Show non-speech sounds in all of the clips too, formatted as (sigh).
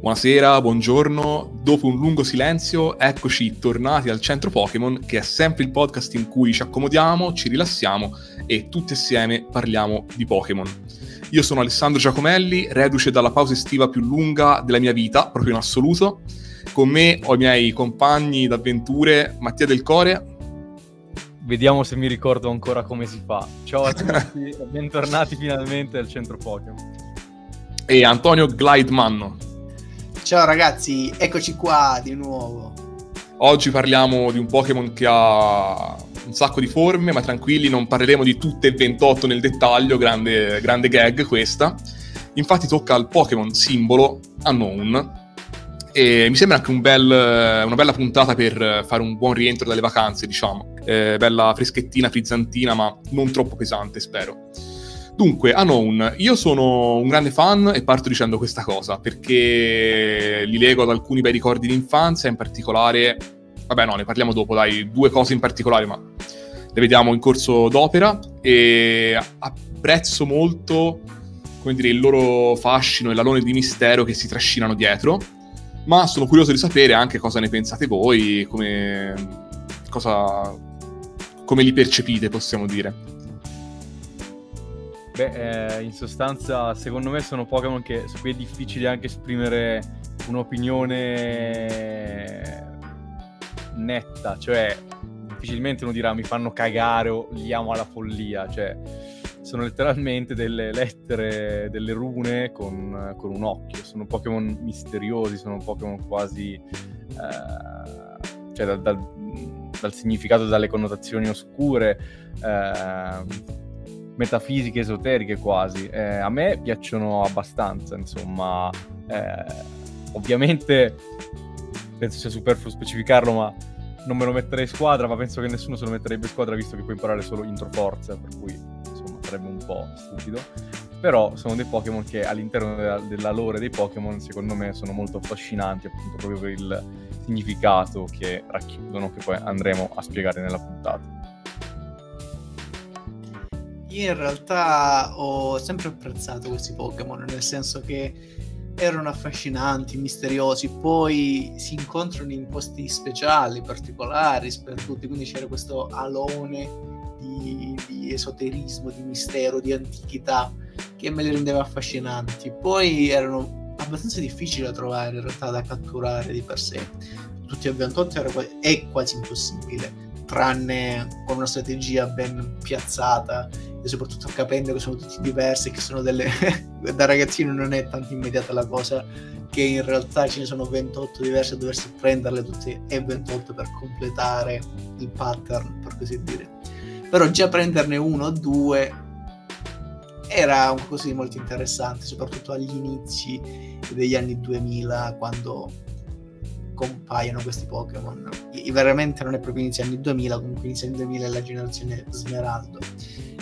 Buonasera, buongiorno. Dopo un lungo silenzio, eccoci tornati al Centro Pokémon, che è sempre il podcast in cui ci accomodiamo, ci rilassiamo e tutti assieme parliamo di Pokémon. Io sono Alessandro Giacomelli, reduce dalla pausa estiva più lunga della mia vita, proprio in assoluto. Con me ho i miei compagni d'avventure, Mattia Del Core. Vediamo se mi ricordo ancora come si fa. Ciao a (laughs) tutti bentornati finalmente al Centro Pokémon. E Antonio Glideman. Ciao ragazzi, eccoci qua di nuovo. Oggi parliamo di un Pokémon che ha un sacco di forme, ma tranquilli, non parleremo di tutte e 28 nel dettaglio, grande, grande gag questa. Infatti tocca al Pokémon simbolo Unknown. E mi sembra anche un bel, una bella puntata per fare un buon rientro dalle vacanze, diciamo. Eh, bella freschettina, frizzantina, ma non troppo pesante, spero. Dunque, Unknown, io sono un grande fan e parto dicendo questa cosa, perché li leggo ad alcuni bei ricordi di infanzia, in particolare... Vabbè no, ne parliamo dopo, dai, due cose in particolare, ma le vediamo in corso d'opera e apprezzo molto, come dire, il loro fascino e l'alone di mistero che si trascinano dietro, ma sono curioso di sapere anche cosa ne pensate voi, come, cosa, come li percepite, possiamo dire. Beh, eh, in sostanza, secondo me sono Pokémon che, su cui è difficile anche esprimere un'opinione netta, cioè difficilmente uno dirà mi fanno cagare o li amo alla follia, cioè sono letteralmente delle lettere, delle rune con, con un occhio, sono Pokémon misteriosi, sono Pokémon quasi... Eh, cioè dal, dal, dal significato, dalle connotazioni oscure. Eh, metafisiche, esoteriche quasi. Eh, a me piacciono abbastanza, insomma. Eh, ovviamente penso sia superfluo specificarlo, ma non me lo metterei in squadra, ma penso che nessuno se lo metterebbe in squadra visto che puoi imparare solo intro forza, per cui insomma sarebbe un po' stupido. Però sono dei Pokémon che all'interno della, della lore dei Pokémon secondo me sono molto affascinanti appunto proprio per il significato che racchiudono, che poi andremo a spiegare nella puntata. Io in realtà ho sempre apprezzato questi Pokémon, nel senso che erano affascinanti, misteriosi, poi si incontrano in posti speciali, particolari, sperduti, quindi c'era questo alone di, di, esoterismo, di mistero, di antichità che me li rendeva affascinanti. Poi erano abbastanza difficili da trovare, in realtà da catturare di per sé. Tutti a 28 è quasi impossibile tranne con una strategia ben piazzata e soprattutto capendo che sono tutti diversi, che sono delle... (laughs) da ragazzino non è tanto immediata la cosa, che in realtà ce ne sono 28 diverse doversi prenderle tutte e 28 per completare il pattern, per così dire. Però già prenderne uno o due era un così molto interessante, soprattutto agli inizi degli anni 2000, quando compaiono questi Pokémon. Veramente non è proprio inizio anni 2000, comunque inizio anni 2000 è la generazione Smeraldo.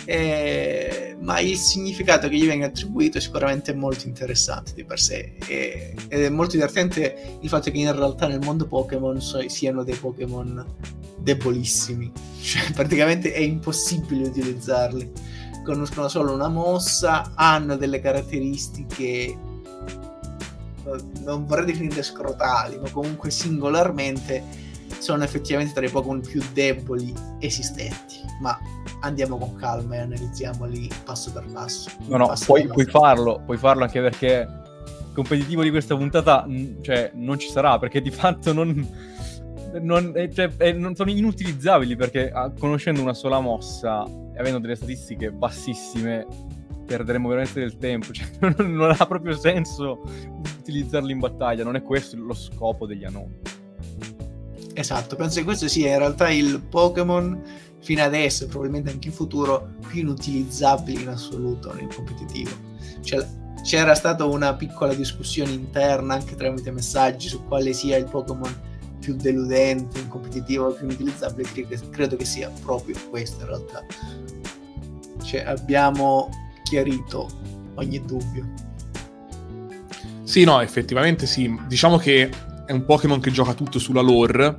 E, ma il significato che gli viene attribuito è sicuramente molto interessante di per sé. E, ed è molto divertente il fatto che in realtà nel mondo Pokémon so, siano dei Pokémon debolissimi. (laughs) Cioè, praticamente è impossibile utilizzarli. Conoscono solo una mossa, hanno delle caratteristiche non vorrei definirle scrotali, ma comunque singolarmente sono effettivamente tra i Pokémon più deboli esistenti. Ma andiamo con calma e analizziamoli passo per passo. No, no, puoi, puoi, farlo, puoi farlo anche perché il competitivo di questa puntata cioè, non ci sarà, perché di fatto non... Non, cioè, eh, non, sono inutilizzabili perché ah, conoscendo una sola mossa e avendo delle statistiche bassissime perderemo veramente del tempo. (laughs) Cioè, non, non, ha proprio senso utilizzarli in battaglia, non è questo lo scopo degli Anon. Esatto, penso che questo sia in realtà il Pokémon fino adesso e probabilmente anche in futuro più inutilizzabile in assoluto nel competitivo. Cioè, c'era stata una piccola discussione interna anche tramite messaggi su quale sia il Pokémon più deludente in competitivo, più inutilizzabile. Credo, che sia proprio questo in realtà. Cioè, abbiamo chiarito ogni dubbio. Sì, no, effettivamente sì. Diciamo che è un Pokémon che gioca tutto sulla lore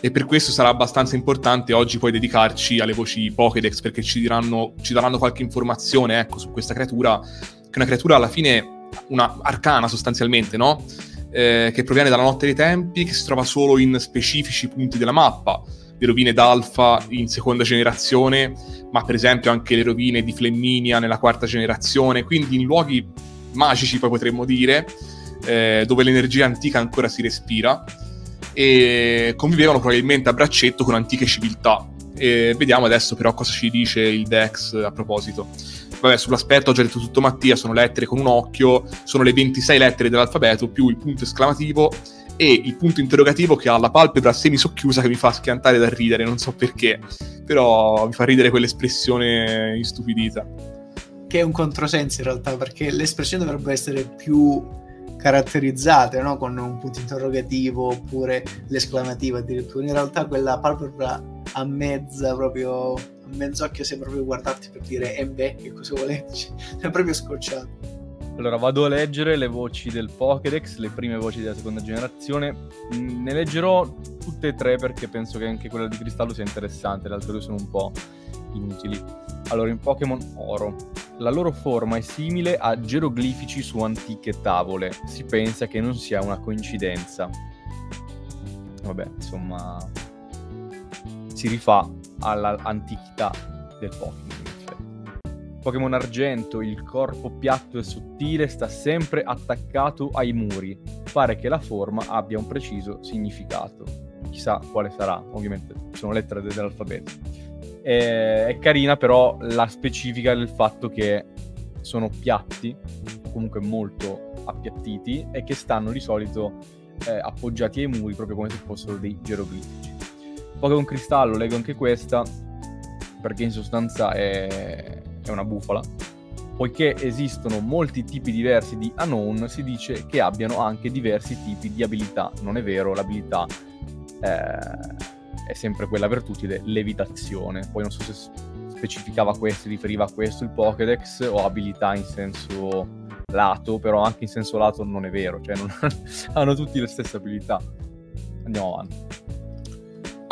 e per questo sarà abbastanza importante oggi poi dedicarci alle voci Pokédex perché ci, diranno, ci daranno qualche informazione ecco, su questa creatura, che è una creatura alla fine una arcana sostanzialmente, no? eh, che proviene dalla notte dei tempi, che si trova solo in specifici punti della mappa. Le rovine d'Alfa in seconda generazione, ma per esempio anche le rovine di Flemminia nella quarta generazione, quindi in luoghi magici, poi potremmo dire, eh, dove l'energia antica ancora si respira, e convivevano probabilmente a braccetto con antiche civiltà. E vediamo adesso però cosa ci dice il Dex a proposito. Vabbè, sull'aspetto ho già detto tutto Mattia, sono lettere con un occhio, sono le 26 lettere dell'alfabeto più il punto esclamativo e il punto interrogativo che ha la palpebra semisocchiusa che mi fa schiantare da ridere, non so perché, però mi fa ridere quell'espressione istupidita. Che è un controsenso in realtà, perché l'espressione dovrebbe essere più caratterizzate no? con un punto interrogativo oppure l'esclamativo addirittura. In realtà quella palpebra a mezza proprio a mezz'occhio sembra proprio guardarti per dire e beh che cosa vuole (laughs) è proprio scocciato allora vado a leggere le voci del Pokédex le prime voci della seconda generazione mm, ne leggerò tutte e tre perché penso che anche quella di cristallo sia interessante le altre due sono un po' inutili allora in Pokémon Oro la loro forma è simile a geroglifici su antiche tavole si pensa che non sia una coincidenza vabbè insomma si rifà all'antichità del Pokémon. Pokémon Argento, il corpo piatto e sottile sta sempre attaccato ai muri. Pare che la forma abbia un preciso significato. Chissà quale sarà, ovviamente sono lettere dell'alfabeto. È, è carina però la specifica del fatto che sono piatti, comunque molto appiattiti, e che stanno di solito eh, appoggiati ai muri proprio come se fossero dei geroglifici. Pokémon Cristallo leggo anche questa, perché in sostanza è, è una bufala. Poiché esistono molti tipi diversi di Unknown, si dice che abbiano anche diversi tipi di abilità. Non è vero, l'abilità eh, è sempre quella per tutti, ed è levitazione. Poi non so se specificava questo, riferiva a questo il Pokédex o abilità in senso lato, però anche in senso lato non è vero, cioè non (laughs) hanno tutti le stesse abilità. Andiamo avanti.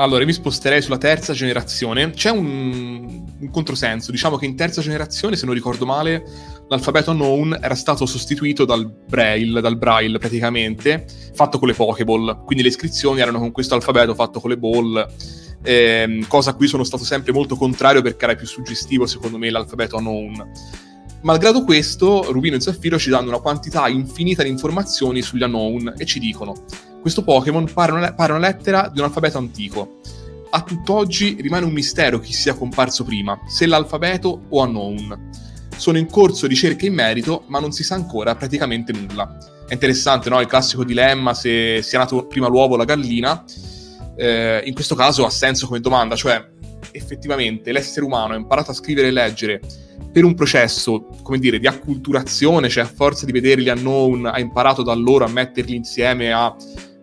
Allora, mi sposterei sulla terza generazione. C'è un, un, controsenso. Diciamo che in terza generazione, se non ricordo male, l'alfabeto unknown era stato sostituito dal Braille, dal Braille praticamente, fatto con le Pokéball. Quindi le iscrizioni erano con questo alfabeto fatto con le ball. Ehm, cosa a cui sono stato sempre molto contrario perché era più suggestivo, secondo me, l'alfabeto unknown. Malgrado questo, Rubino e Zaffiro ci danno una quantità infinita di informazioni sugli unknown e ci dicono questo Pokémon pare una, pare una lettera di un alfabeto antico. A tutt'oggi rimane un mistero chi sia comparso prima, se l'alfabeto o unknown. Sono in corso ricerche in merito, ma non si sa ancora praticamente nulla. È interessante, no? Il classico dilemma se sia nato prima l'uovo o la gallina. Eh, in questo caso ha senso come domanda, cioè effettivamente l'essere umano ha imparato a scrivere e leggere per un processo, come dire, di acculturazione, cioè a forza di vedere gli unknown ha imparato da loro a metterli insieme a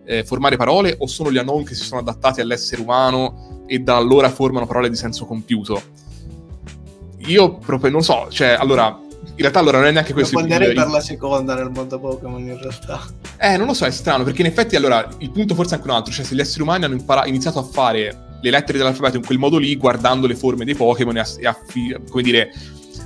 eh, formare parole o sono gli unknown che si sono adattati all'essere umano e da allora formano parole di senso compiuto? Io proprio non so, cioè, allora, in realtà allora non è neanche questo il punto. per la seconda nel mondo Pokémon in realtà. Eh, non lo so, è strano, perché in effetti allora il punto forse è anche un altro, cioè se gli esseri umani hanno impara- iniziato a fare le lettere dell'alfabeto in quel modo lì, guardando le forme dei Pokémon e, a, e a, come dire,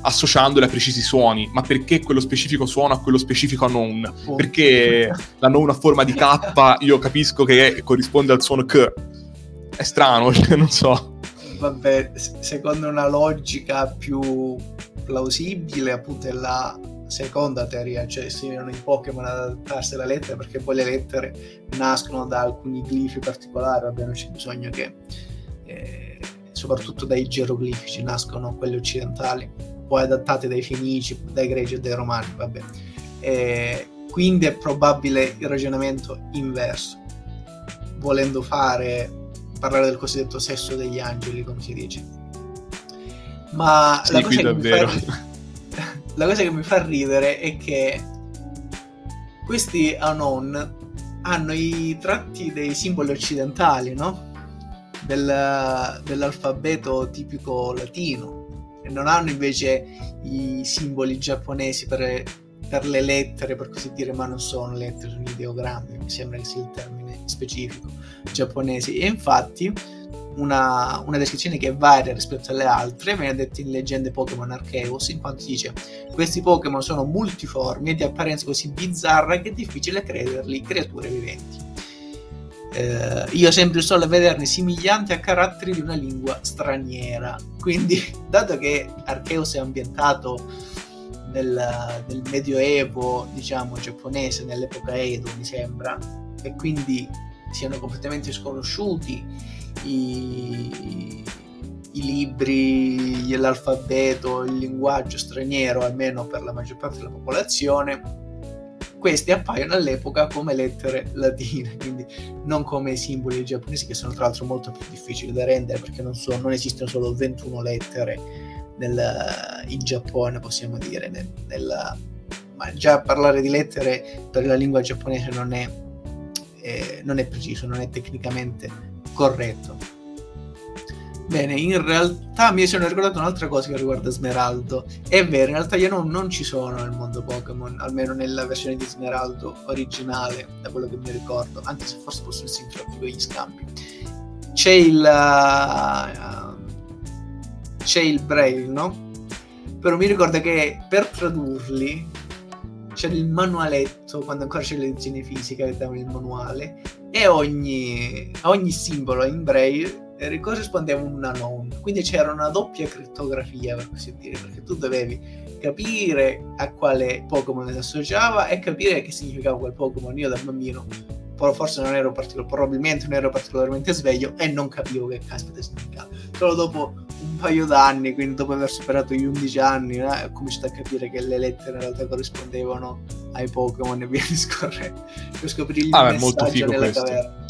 associandole a precisi suoni, ma perché quello specifico suono a quello specifico non? Oh. Perché la non a forma di K io capisco che corrisponde al suono K. È strano, (laughs) cioè, non so. Vabbè, secondo una logica più plausibile, appunto, è la seconda teoria, cioè si vedono i Pokémon ad adattarsi alla lettera perché poi le lettere nascono da alcuni glifi particolari, vabbè non c'è bisogno che eh, soprattutto dai geroglifici nascono quelli occidentali poi adattate dai Fenici, dai Greci e dai Romani, vabbè. E quindi è probabile il ragionamento inverso, volendo fare, parlare del cosiddetto sesso degli angeli, come si dice. Ma sì, la, cosa fa, la cosa che mi fa ridere è che questi Anon hanno i tratti dei simboli occidentali, no? Del, dell'alfabeto tipico latino non hanno invece i simboli giapponesi per, per, le lettere, per così dire, ma non sono lettere, sono ideogrammi, mi sembra che sia il termine specifico giapponesi. E infatti una, una, descrizione che varia rispetto alle altre, viene detta in leggende Pokémon Arceus, in quanto dice questi Pokémon sono multiformi e di apparenza così bizzarra che è difficile crederli creature viventi. Eh, io sembro solo a vederli somiglianti a caratteri di una lingua straniera, quindi (laughs) dato che Arceus è ambientato nel, nel medioevo, diciamo, giapponese, nell'epoca Edo, mi sembra, e quindi siano completamente sconosciuti i, i libri, l'alfabeto, il linguaggio straniero, almeno per la maggior parte della popolazione, questi appaiono all'epoca come lettere latine, quindi non come simboli giapponesi che sono tra l'altro molto più difficili da rendere perché non, so, non esistono solo 21 lettere nel, in Giappone, possiamo dire, nel, nel, ma già parlare di lettere per la lingua giapponese non è, eh, non è preciso, non è tecnicamente corretto. Bene, in realtà mi sono ricordato un'altra cosa che riguarda Smeraldo. È vero, in realtà io non, ci sono nel mondo Pokémon, almeno nella versione di Smeraldo originale, da quello che mi ricordo, anche se forse possono essere introdurre quegli scambi. C'è il... Uh, c'è il Braille, no? Però mi ricordo che per tradurli c'era il manualetto, quando ancora c'era l'edizione fisica, che davano il manuale, e ogni, ogni simbolo in Braille corrispondeva a una non. Quindi c'era una doppia crittografia, per così dire, perché tu dovevi capire a quale Pokémon si associava e capire che significava quel Pokémon. Io da bambino forse non ero particolarmente, probabilmente non ero particolarmente sveglio e non capivo che caspita significava. Solo dopo un paio d'anni, quindi dopo aver superato gli 11 anni, eh, ho cominciato a capire che le lettere in realtà corrispondevano ai Pokémon e via discorrendo. Per scoprire il ah, messaggio nella questo. caverna.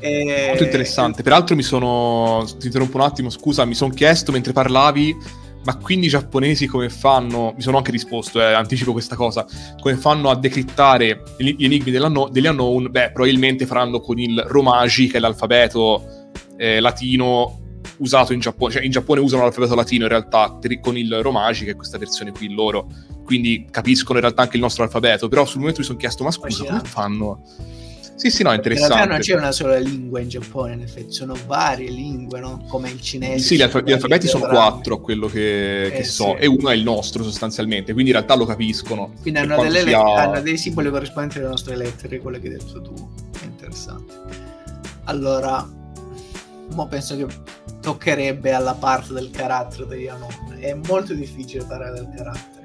E... Molto interessante. Peraltro mi sono. Ti interrompo un attimo, scusa, mi sono chiesto mentre parlavi. Ma quindi i giapponesi come fanno? Mi sono anche risposto, eh, anticipo questa cosa. Come fanno a decrittare gli enigmi degli unknown? Beh, probabilmente faranno con il Romaji, che è l'alfabeto eh, latino usato in Giappone. Cioè, in Giappone usano l'alfabeto latino in realtà con il Romaji, che è questa versione qui loro. Quindi capiscono in realtà anche il nostro alfabeto. Però sul momento mi sono chiesto, ma scusa, come fanno? Sì, sì, no, interessante. In realtà non c'è una sola lingua in Giappone, in effetti, sono varie lingue, no? Come il cinese. Sì, gli, alf- gli alfabeti sono quattro, quello che, eh, che so, sì. e uno è il nostro sostanzialmente, quindi in realtà lo capiscono. Quindi hanno, delle sia... le- hanno dei simboli corrispondenti alle nostre lettere, quelle che hai detto tu. È interessante. Allora, mo penso che toccherebbe alla parte del carattere degli Anon. È molto difficile parlare del carattere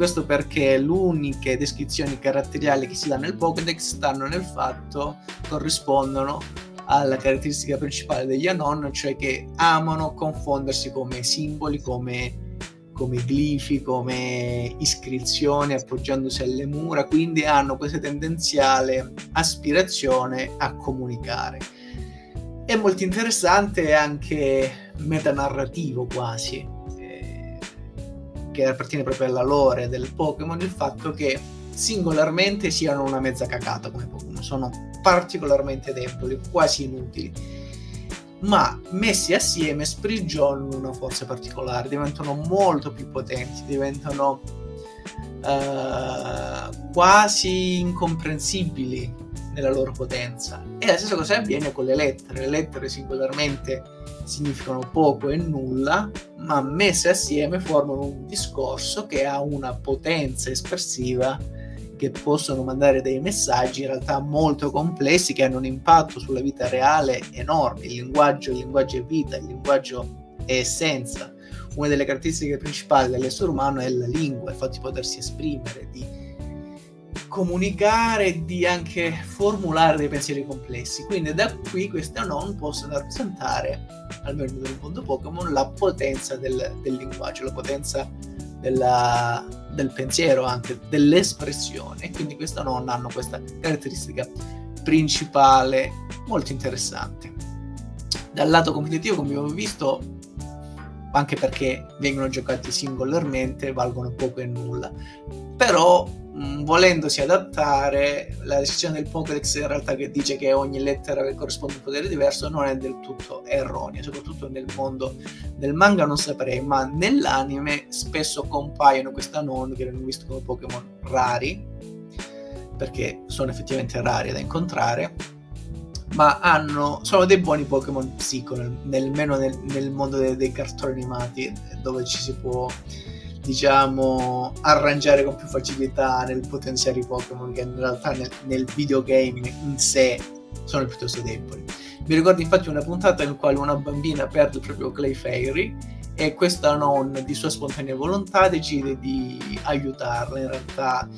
questo perché le uniche descrizioni caratteriali che si danno nel Pokédex stanno nel fatto, corrispondono alla caratteristica principale degli Anon, cioè che amano confondersi come simboli, come, come glifi, come iscrizioni appoggiandosi alle mura, quindi hanno questa tendenziale aspirazione a comunicare. È molto interessante anche metanarrativo quasi, che appartiene proprio alla lore del Pokémon, il fatto che singolarmente siano una mezza cacata come Pokémon, sono particolarmente deboli, quasi inutili, ma messi assieme sprigionano una forza particolare, diventano molto più potenti, diventano uh, quasi incomprensibili nella loro potenza. E la stessa cosa avviene con le lettere, le lettere singolarmente significano poco e nulla, ma messe assieme formano un discorso che ha una potenza espressiva che possono mandare dei messaggi in realtà molto complessi che hanno un impatto sulla vita reale enorme. Il linguaggio, il linguaggio è vita, il linguaggio è essenza. Una delle caratteristiche principali dell'essere umano è la lingua, il fatto di potersi esprimere, di comunicare, di anche formulare dei pensieri complessi. Quindi da qui queste non possono rappresentare, almeno nel mondo Pokémon, la potenza del, del linguaggio, la potenza della, del pensiero, anche dell'espressione. E quindi queste non hanno questa caratteristica principale molto interessante. Dal lato competitivo, come abbiamo visto, anche perché vengono giocati singolarmente, valgono poco e nulla. Però Mm, volendosi adattare, la decisione del Pokédex in realtà che dice che ogni lettera che corrisponde a un potere diverso non è del tutto erronea, soprattutto nel mondo del manga non saprei, ma nell'anime spesso compaiono questa non che vengono visto come Pokémon rari, perché sono effettivamente rari da incontrare, ma hanno, sono dei buoni Pokémon psico, nel, nel, nel, nel mondo dei, dei, cartoni animati, dove ci si può, diciamo, arrangiare con più facilità nel potenziare i Pokémon, che in realtà nel, nel videogame in sé sono piuttosto deboli. Mi ricordo infatti una puntata in cui una bambina perde il proprio Clay Fairy e questa non di sua spontanea volontà decide di aiutarla in realtà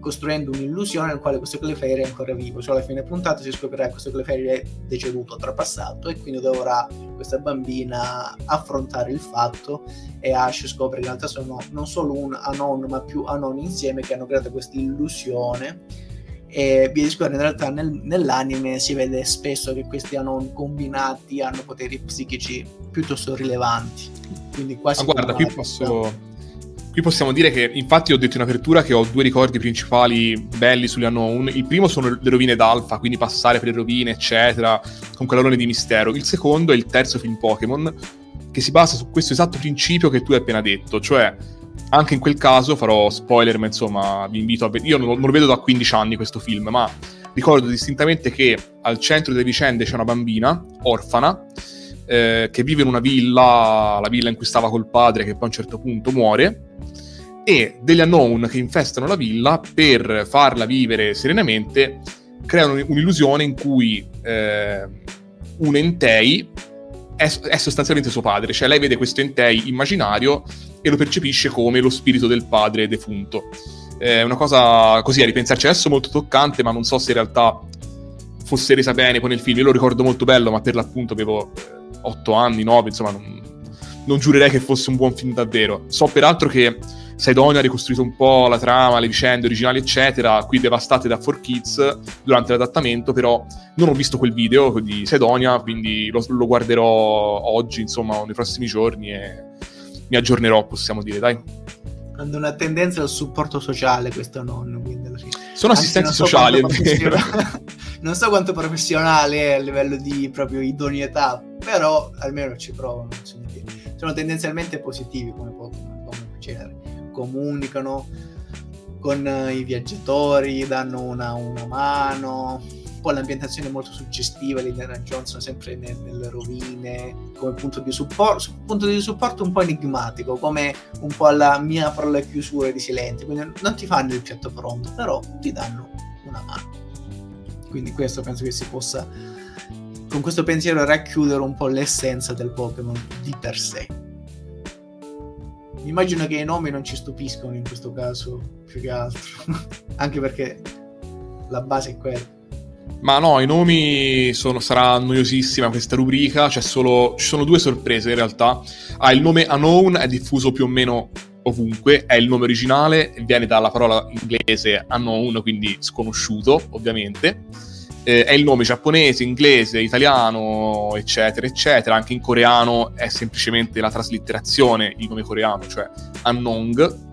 costruendo un'illusione nel quale questo Clefairy è ancora vivo. Cioè alla fine puntata si scoprirà che questo Clefairy è deceduto, trapassato e quindi dovrà questa bambina affrontare il fatto e Ash scopre che in realtà sono non solo un Anon ma più Anon insieme che hanno creato questa illusione. E via discorrendo in realtà nel, nell'anime si vede spesso che questi Anon combinati hanno poteri psichici piuttosto rilevanti. Quindi quasi Ma guarda qui posso Qui possiamo dire che, infatti, ho detto in apertura che ho due ricordi principali belli sugli Unknown. Il primo sono le rovine d'Alpha, quindi passare per le rovine, eccetera, con quell'alone di mistero. Il secondo è il terzo film Pokémon, che si basa su questo esatto principio che tu hai appena detto, cioè anche in quel caso farò spoiler, ma insomma vi invito a vedere. Io non, lo vedo da 15 anni questo film, ma ricordo distintamente che al centro delle vicende c'è una bambina orfana eh, che vive in una villa, la villa in cui stava col padre, che poi a un certo punto muore e degli unknown che infestano la villa per farla vivere serenamente creano un'illusione in cui eh, un Entei è, è, sostanzialmente suo padre, cioè lei vede questo Entei immaginario e lo percepisce come lo spirito del padre defunto. È una cosa così a ripensarci adesso molto toccante, ma non so se in realtà fosse resa bene poi nel film. Io lo ricordo molto bello, ma per l'appunto avevo 8 anni, 9, insomma, non, non giurerei che fosse un buon film davvero. So peraltro che Sidonio ha ricostruito un po' la trama, le vicende originali, eccetera, qui devastate da 4Kids durante l'adattamento, però non ho visto quel video di Sidonia, quindi lo, lo guarderò oggi, insomma, nei prossimi giorni e mi aggiornerò, possiamo dire, dai. Hanno una tendenza al supporto sociale questo nonno, quindi alla fine. Sono assistenti so sociali, è vero. Non so quanto professionale è a livello di proprio idoneità, però almeno ci provano. Sono tendenzialmente positivi come Pokémon, come genere comunicano con eh, i viaggiatori, danno una, una mano. Poi l'ambientazione è molto suggestiva di Indiana Johnson, sempre nel, nelle rovine, come punto di supporto, punto di supporto un po' enigmatico, come un po' alla mia apro le chiusure di silenzio. Quindi non ti fanno il piatto pronto, però ti danno una mano. Quindi questo penso che si possa, con questo pensiero, racchiudere un po' l'essenza del Pokémon di per sé immagino che i nomi non ci stupiscono in questo caso più che altro, (laughs) anche perché la base è quella. Ma no, i nomi sono, sarà noiosissima questa rubrica, solo, ci sono due sorprese in realtà. Ah, il nome Unknown è diffuso più o meno ovunque, è il nome originale, viene dalla parola inglese unknown, quindi sconosciuto ovviamente eh, è il nome giapponese, inglese, italiano, eccetera, eccetera. Anche in coreano è semplicemente la traslitterazione, il nome coreano, cioè Annong.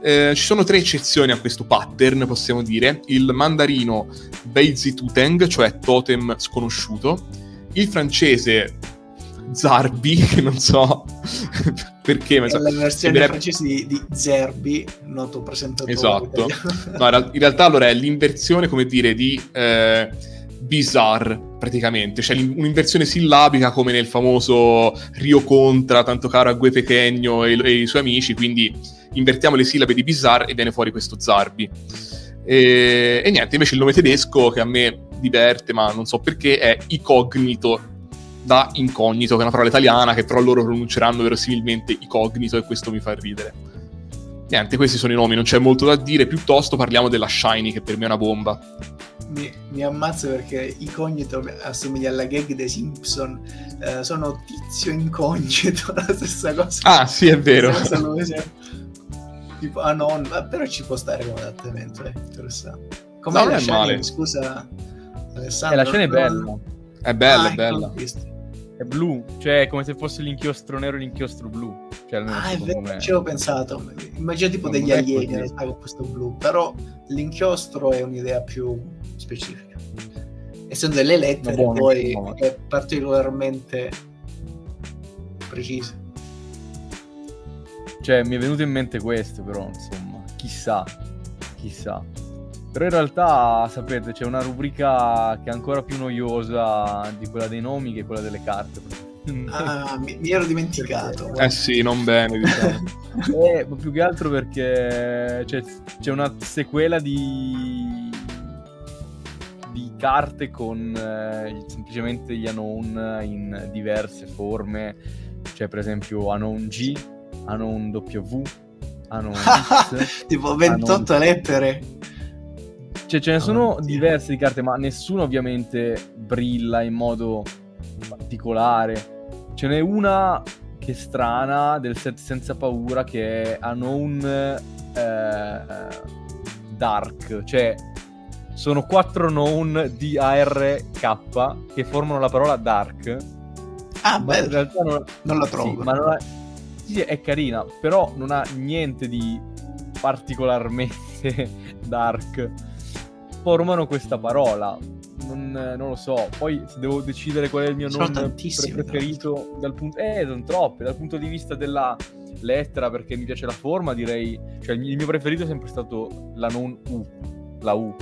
Eh, ci sono tre eccezioni a questo pattern, possiamo dire. Il mandarino Beizi Tuteng, cioè totem sconosciuto. Il francese Zarbi, (laughs) che non so (laughs) perché. Ma so, la versione sembrerebbe... francese di, di Zerbi, noto presentatore. Esatto. (laughs) no, in realtà allora è l'inversione, come dire, di eh, bizarre, praticamente. Cioè un'inversione sillabica come nel famoso Rio Contra, tanto caro a Gue Pechegno e, e i suoi amici, quindi invertiamo le sillabe di bizarre e viene fuori questo Zarbi. E, e niente, invece il nome tedesco che a me diverte, ma non so perché, è Icognito da incognito, che è una parola italiana che però loro pronunceranno verosimilmente incognito e questo mi fa ridere. Niente, questi sono i nomi, non c'è molto da dire, piuttosto parliamo della Shiny che per me è una bomba. Mi, mi ammazzo perché incognito assomiglia alla gag dei Simpson, eh, sono tizio incognito, (laughs) la stessa cosa. Ah sì, è vero. tipo, ah no, però ci può stare come adattamento, è interessante. Come no, la Shiny, male. scusa Alessandro? Eh, la Shiny è bella. È bella, ah, è bella. È blu, cioè è come se fosse l'inchiostro nero e l'inchiostro blu. Cioè, ah, è vero, ci avevo pensato. Immagino tipo degli alieni in realtà con questo blu, però l'inchiostro è un'idea più specifica. Essendo delle lettere, buono, poi è particolarmente precisa. Cioè, mi è venuto in mente questo, però, insomma, chissà, chissà. Però in realtà, sapete, c'è una rubrica che è ancora più noiosa di quella dei nomi che quella delle carte. Ah, mi, mi ero dimenticato. Eh sì, non bene, diciamo. (laughs) eh, ma più che altro perché c'è, c'è una sequela di, di carte con eh, semplicemente gli Anon in diverse forme. C'è per esempio Anon G, Anon W, Anon X. (laughs) tipo 28 Anon... lettere. Cioè, ce ne sono oh, diverse di carte, ma nessuno ovviamente brilla in modo particolare. Ce n'è una che è strana del set senza paura che è Unknown eh, Dark, cioè sono quattro known D-A-R-K che formano la parola dark. Ah, beh, in realtà non, non la trovo. Sì, ma non ha, sì, è carina, però non ha niente di particolarmente (laughs) dark. Formano questa parola non, non, lo so. Poi se devo decidere qual è il mio sono nome preferito dal punto... Eh, sono troppe. Dal punto di vista della lettera, perché mi piace la forma, direi... Cioè, il mio preferito è sempre stato la non U, la U,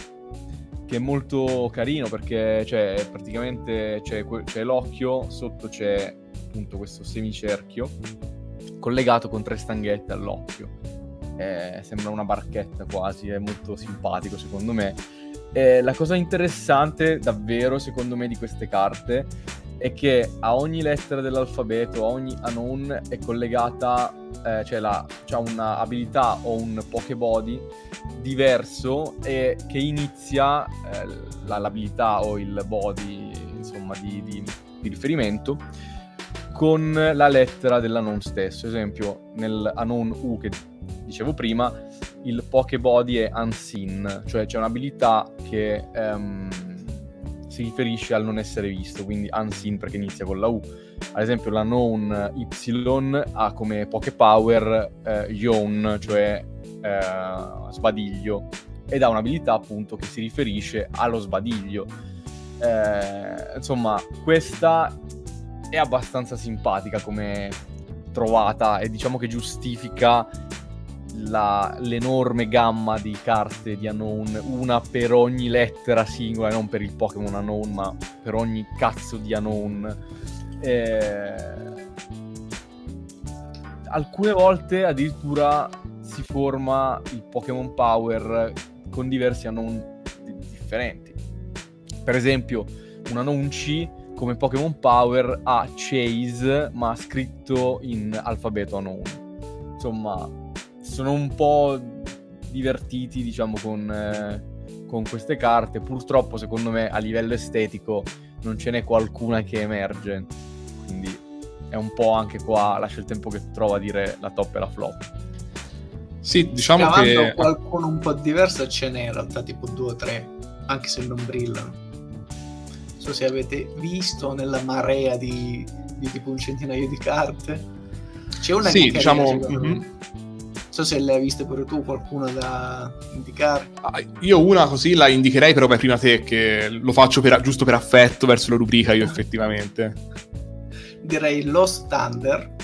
che è molto carino perché cioè, praticamente c'è, c'è l'occhio, sotto c'è appunto questo semicerchio collegato con tre stanghette all'occhio. Eh, sembra una barchetta quasi, è molto simpatico secondo me eh, la cosa interessante, davvero, secondo me, di queste carte è che a ogni lettera dell'alfabeto, a ogni anon è collegata, eh, cioè la, c'ha un'abilità o un Pokébody diverso e che inizia eh, la, l'abilità o il body, insomma, di, di, di riferimento con la lettera dell'anon stesso. Ad esempio, nell'anon U che dicevo prima, il Pokébody è unseen, cioè c'è un'abilità che um, si riferisce al non essere visto, quindi unseen perché inizia con la U. Ad esempio la known Y ha come Poképower eh, Yon, cioè eh, sbadiglio, ed ha un'abilità appunto che si riferisce allo sbadiglio. Eh, insomma, questa è abbastanza simpatica come trovata e diciamo che giustifica la, l'enorme gamma di carte di Unknown, una per ogni lettera singola, non per il Pokémon Unknown, ma per ogni cazzo di Unknown. Eh... Alcune volte addirittura si forma il Pokémon Power con diversi Unknown differenti. Per esempio, un Unknown C come Pokémon Power ha Chase, ma scritto in alfabeto Unknown. Insomma, sono un po' divertiti, diciamo, con, eh, con queste carte. Purtroppo, secondo me, a livello estetico non ce n'è qualcuna che emerge. Quindi è un po' anche qua, lascia il tempo che trova a dire la top e la flop. Sì, diciamo Cavando che... qualcuno un po' diverso ce n'è in realtà, tipo due o tre, anche se non brillano. Non so se avete visto nella marea di, di tipo un centinaio di carte. C'è una sì, che diciamo... carina, so se le hai viste pure tu, qualcuna da indicare. Ah, io una così la indicherei, però vai prima te, che lo faccio per, giusto per affetto verso la rubrica io effettivamente. Direi Lost Thunder,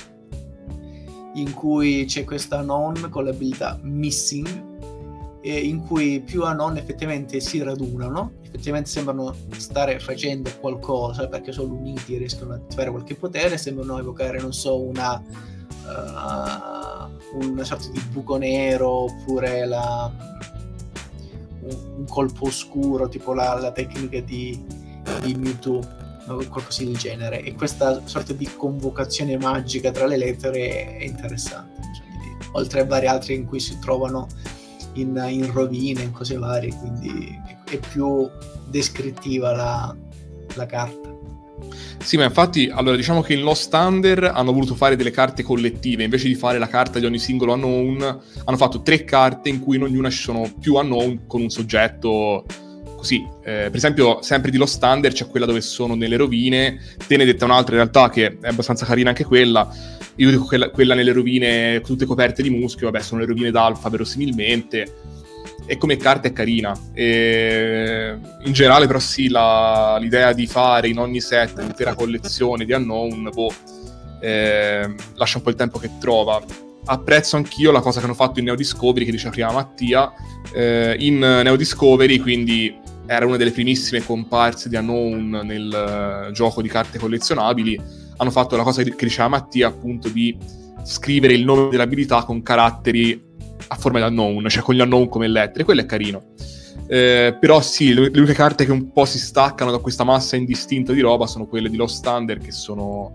in cui c'è questa non con l'abilità Missing, in cui più anon effettivamente si radunano, effettivamente sembrano stare facendo qualcosa perché sono uniti e riescono a fare qualche potere, sembrano evocare, non so, una... Uh, una sorta di buco nero oppure la, un, un, colpo oscuro, tipo la, la tecnica di, di Mewtwo qualcosa del genere. E questa sorta di convocazione magica tra le lettere è interessante. Oltre a vari altri in cui si trovano in, in rovine, in cose varie, quindi è più descrittiva la, la carta. Sì, ma infatti, allora diciamo che in Lost Thunder hanno voluto fare delle carte collettive, invece di fare la carta di ogni singolo unknown, hanno fatto tre carte in cui in ognuna ci sono più unknown con un soggetto così. Eh, per esempio, sempre di Lost Thunder c'è quella dove sono nelle rovine, te ne detta un'altra in realtà che è abbastanza carina anche quella. Io dico quella, quella nelle rovine tutte coperte di muschio, vabbè, sono le rovine d'alfa verosimilmente e come carta è carina. E in generale, però, sì, la, l'idea di fare in ogni set un'intera collezione di Unknown, boh, eh, lascia un po' il tempo che trova. Apprezzo anch'io la cosa che hanno fatto in Neo Discovery, che diceva prima Mattia, eh, in Neo Discovery, quindi era una delle primissime comparse di Unknown nel uh, gioco di carte collezionabili, hanno fatto la cosa che diceva Mattia, appunto, di scrivere il nome dell'abilità con caratteri a forma di Unknown, cioè con gli Unknown come lettere, quello è carino. Eh, però sì, le, le uniche carte che un po' si staccano da questa massa indistinta di roba sono quelle di Lost Thunder, che sono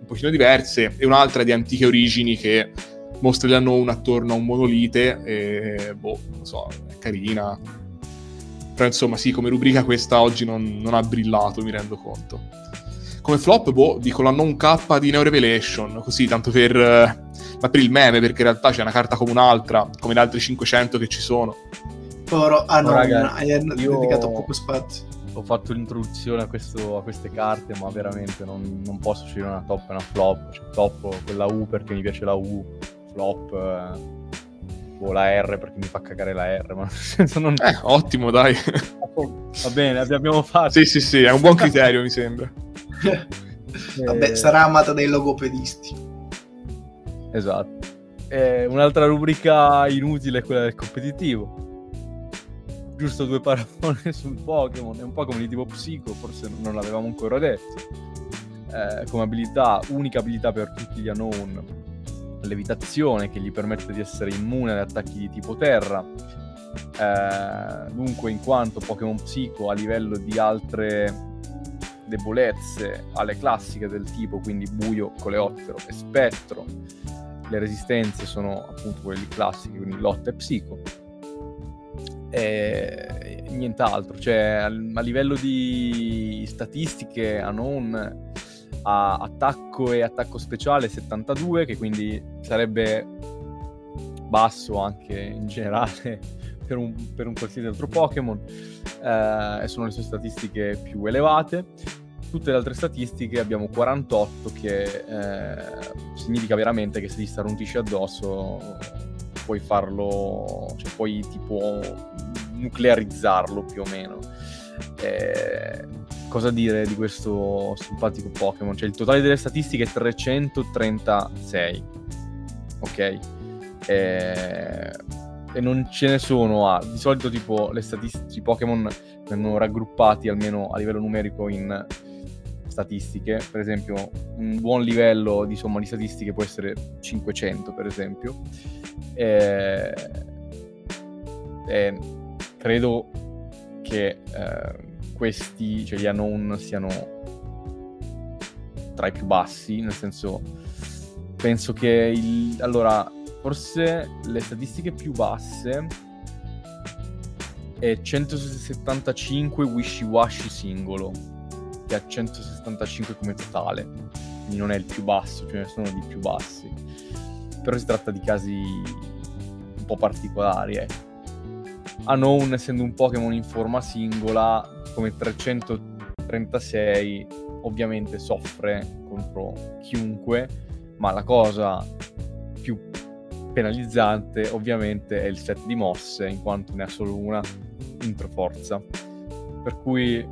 un pochino diverse, e un'altra di antiche origini che mostra gli Unknown attorno a un monolite, e boh, non so, è carina. Però insomma sì, come rubrica questa oggi non, non ha brillato, mi rendo conto. Come flop, boh, dico la non K di Neo Revelation, così, tanto per... Ma per il meme, perché in realtà c'è una carta come un'altra, come le altre 500 che ci sono. Povero, ah no, raga, hai io- dedicato poco spazio. Ho fatto l'introduzione a, questo- a queste carte, ma veramente non, non posso scegliere una top e una flop. Cioè, top quella U perché mi piace la U, flop eh, o la R perché mi fa cagare la R, ma (laughs) nel senso non... Eh, ottimo, dai. (laughs) Va bene, abbi- abbiamo fatto. sì, sì, sì, è un buon criterio, mi sembra. (laughs) Vabbè, sarà amata dai logopedisti. Esatto. Eh, un'altra rubrica inutile è quella del competitivo. Giusto due parole (laughs) sul Pokémon. È un Pokémon di tipo psico, forse non l'avevamo ancora detto. Eh, come abilità, unica abilità per tutti gli unknown, levitazione che gli permette di essere immune ad attacchi di tipo terra. Eh, dunque, in quanto Pokémon psico a livello di altre debolezze alle classiche del tipo, quindi buio, coleottero e spettro, le resistenze sono appunto quelle classiche, quindi lotta e psico. E nient'altro, cioè a, livello di statistiche a non a attacco e attacco speciale 72, che quindi sarebbe basso anche in generale (laughs) per un, per un qualsiasi altro Pokémon, eh, sono le sue statistiche più elevate tutte le altre statistiche abbiamo 48 che eh, significa veramente che se gli starnutisci addosso puoi farlo, cioè puoi tipo nuclearizzarlo più o meno. Eh, cosa dire di questo simpatico Pokémon? Cioè il totale delle statistiche è 336, ok? Eh, e non ce ne sono a... Di solito tipo le statistiche, Pokémon vengono raggruppati almeno a livello numerico in statistiche, per esempio un buon livello di somma di statistiche può essere 500 per esempio, e, e credo che eh, questi, cioè gli unknown siano tra i più bassi, nel senso penso che il, allora forse le statistiche più basse è 175 wishy washy singolo che ha 175 come totale, quindi non è il più basso, ce ne sono di più bassi. Però si tratta di casi un po' particolari, eh. Unknown, essendo un Pokémon in forma singola, come 336, ovviamente soffre contro chiunque, ma la cosa più penalizzante ovviamente è il set di mosse, in quanto ne ha solo una intro forza. Per cui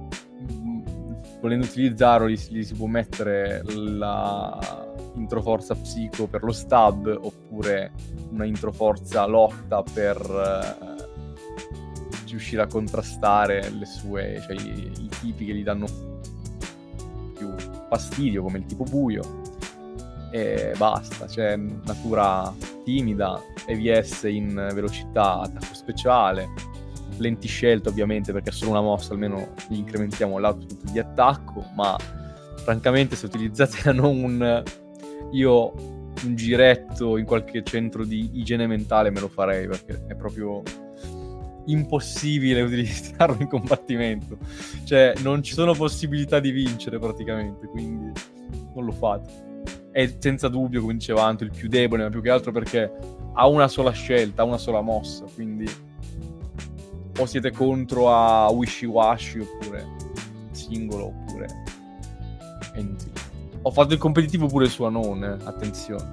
volendo utilizzarlo gli, gli, si può mettere la introforza psico per lo stab oppure una introforza lotta per eh, riuscire a contrastare le sue, cioè i, i, tipi che gli danno più fastidio come il tipo buio. E basta, cioè natura timida, EVS in velocità, attacco speciale, lentiscelta ovviamente perché è solo una mossa almeno gli incrementiamo l'output di attacco ma francamente se utilizzate (laughs) non un io un giretto in qualche centro di igiene mentale me lo farei perché è proprio impossibile (laughs) utilizzarlo in combattimento. Cioè non ci sono possibilità di vincere praticamente quindi non lo fate. È senza dubbio come diceva Anto il più debole ma più che altro perché ha una sola scelta ha una sola mossa quindi o siete contro a Wishy Washy oppure singolo oppure è inutile. Ho fatto il competitivo pure su Anon, eh? attenzione.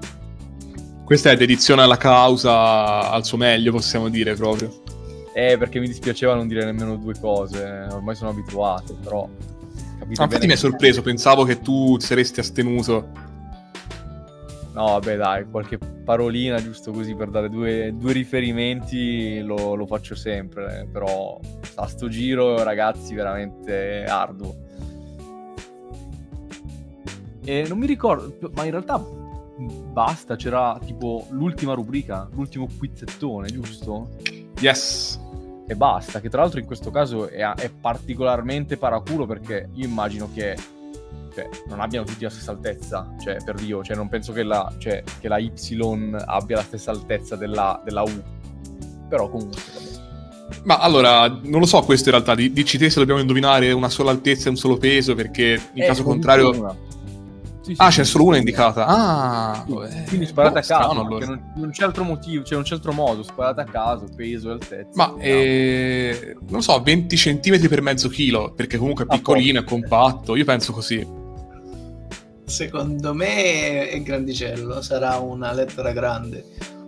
Questa è dedizione alla causa al suo meglio, possiamo dire proprio. Eh, perché mi dispiaceva non dire nemmeno due cose, ormai sono abituato, però... Ah, infatti mi è sorpreso, pensavo che tu ti saresti astenuto. No, vabbè, dai, qualche parolina giusto così per dare due, due riferimenti lo, lo, faccio sempre. Però a sto giro, ragazzi, veramente arduo. E non mi ricordo, ma in realtà basta, c'era tipo l'ultima rubrica, l'ultimo quizzettone, giusto? Yes. E basta, che tra l'altro in questo caso è, è particolarmente paraculo perché io immagino che cioè, non abbiano tutti la stessa altezza, cioè, per Dio, cioè, non penso che la, cioè, che la Y abbia la stessa altezza della, della U. Però comunque, vabbè. Ma allora, non lo so questo in realtà, dici te se dobbiamo indovinare una sola altezza e un solo peso, perché in eh, caso contrario... Sì, sì, ah, c'è solo una indicata. Ah, sì, quindi sparate a caso. Strano, allora. non, non, c'è altro motivo, cioè non c'è altro modo. Sparate a caso, peso e altezza. Ma eh, non lo so, 20 cm per mezzo chilo, perché comunque è piccolino, è compatto. Io penso così. Secondo me è grandicello, sarà una lettera grande,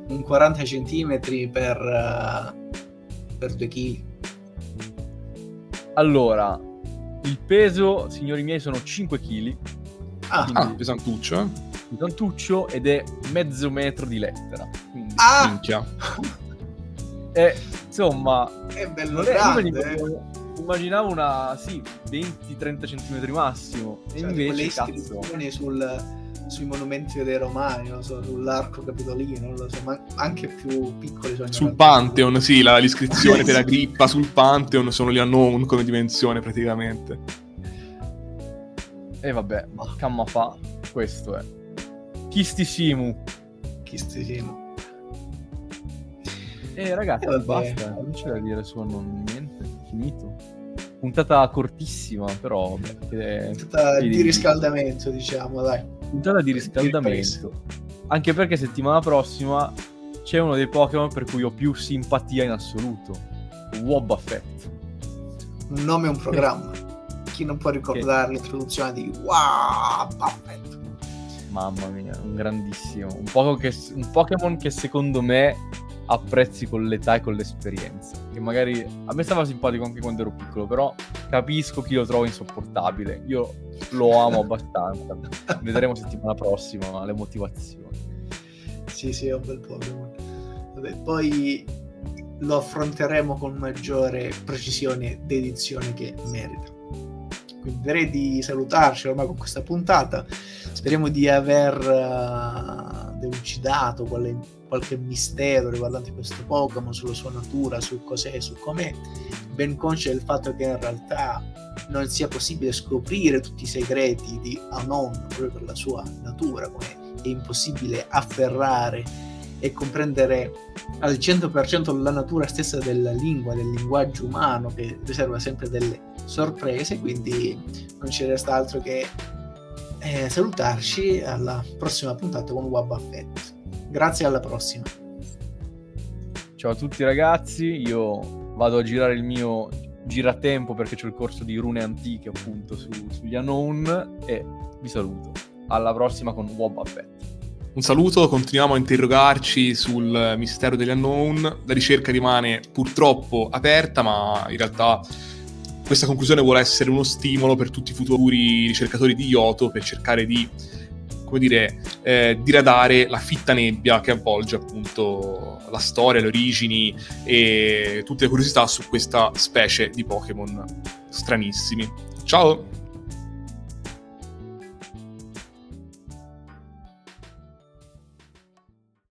un 40 cm per, uh, per 2 kg. Allora, il peso, signori miei, sono 5 kg. Ah, ah pesantuccio, eh? Pesantuccio ed è mezzo metro di lettera. Quindi, ah! Minchia. e, insomma... È bello grande, immaginavo una, sì, 20-30 cm massimo. E cioè, invece, cazzo... sul, sui monumenti dei romani, non so, sull'arco capitolino, non lo so, ma anche più piccoli sono. Sul Pantheon, sì, la, l'iscrizione (laughs) per la grippa sul Pantheon sono gli unknown come dimensione praticamente. E vabbè, camma fa, questo è. Chistisimu. Chistisimu. E ragazzi, eh, basta, non c'è da dire su non niente finito. Puntata cortissima, però vabbè. Puntata di riscaldamento, diciamo, dai. Puntata di riscaldamento. Anche perché settimana prossima c'è uno dei Pokémon per cui ho più simpatia in assoluto. Wobbuffet. Un nome e un programma. Chi non può ricordare che... l'introduzione di Wobbuffet? Mamma mia, un grandissimo. Un, che, un Pokémon che secondo me apprezzi con l'età e con l'esperienza. Che magari a me stava simpatico anche quando ero piccolo, però capisco chi lo trova insopportabile. Io lo amo abbastanza. Vedremo settimana prossima le motivazioni. Sì, sì, è un bel Pokémon. Vabbè, poi lo affronteremo con maggiore precisione ed edizione che merita. Quindi direi di salutarci ormai con questa puntata. Speriamo di aver uh, delucidato quale qualche mistero riguardante questo Pokémon, sulla sua natura, su cos'è, su com'è, ben conscio del fatto che in realtà non sia possibile scoprire tutti i segreti di Anon proprio per la sua natura, come è impossibile afferrare e comprendere al 100% la natura stessa della lingua, del linguaggio umano che riserva sempre delle sorprese, quindi non ci resta altro che eh, salutarci alla prossima puntata con Wabba Fett. Grazie, alla prossima. Ciao a tutti ragazzi, io vado a girare il mio giratempo perché c'è il corso di rune antiche appunto su, sugli unknown e vi saluto. Alla prossima con Wobba Fett. Un saluto, continuiamo a interrogarci sul mistero degli unknown. La ricerca rimane purtroppo aperta, ma in realtà questa conclusione vuole essere uno stimolo per tutti i futuri ricercatori di Yoto per cercare di come dire, eh, diradare la fitta nebbia che avvolge appunto la storia, le origini e tutte le curiosità su questa specie di Pokémon stranissimi. Ciao!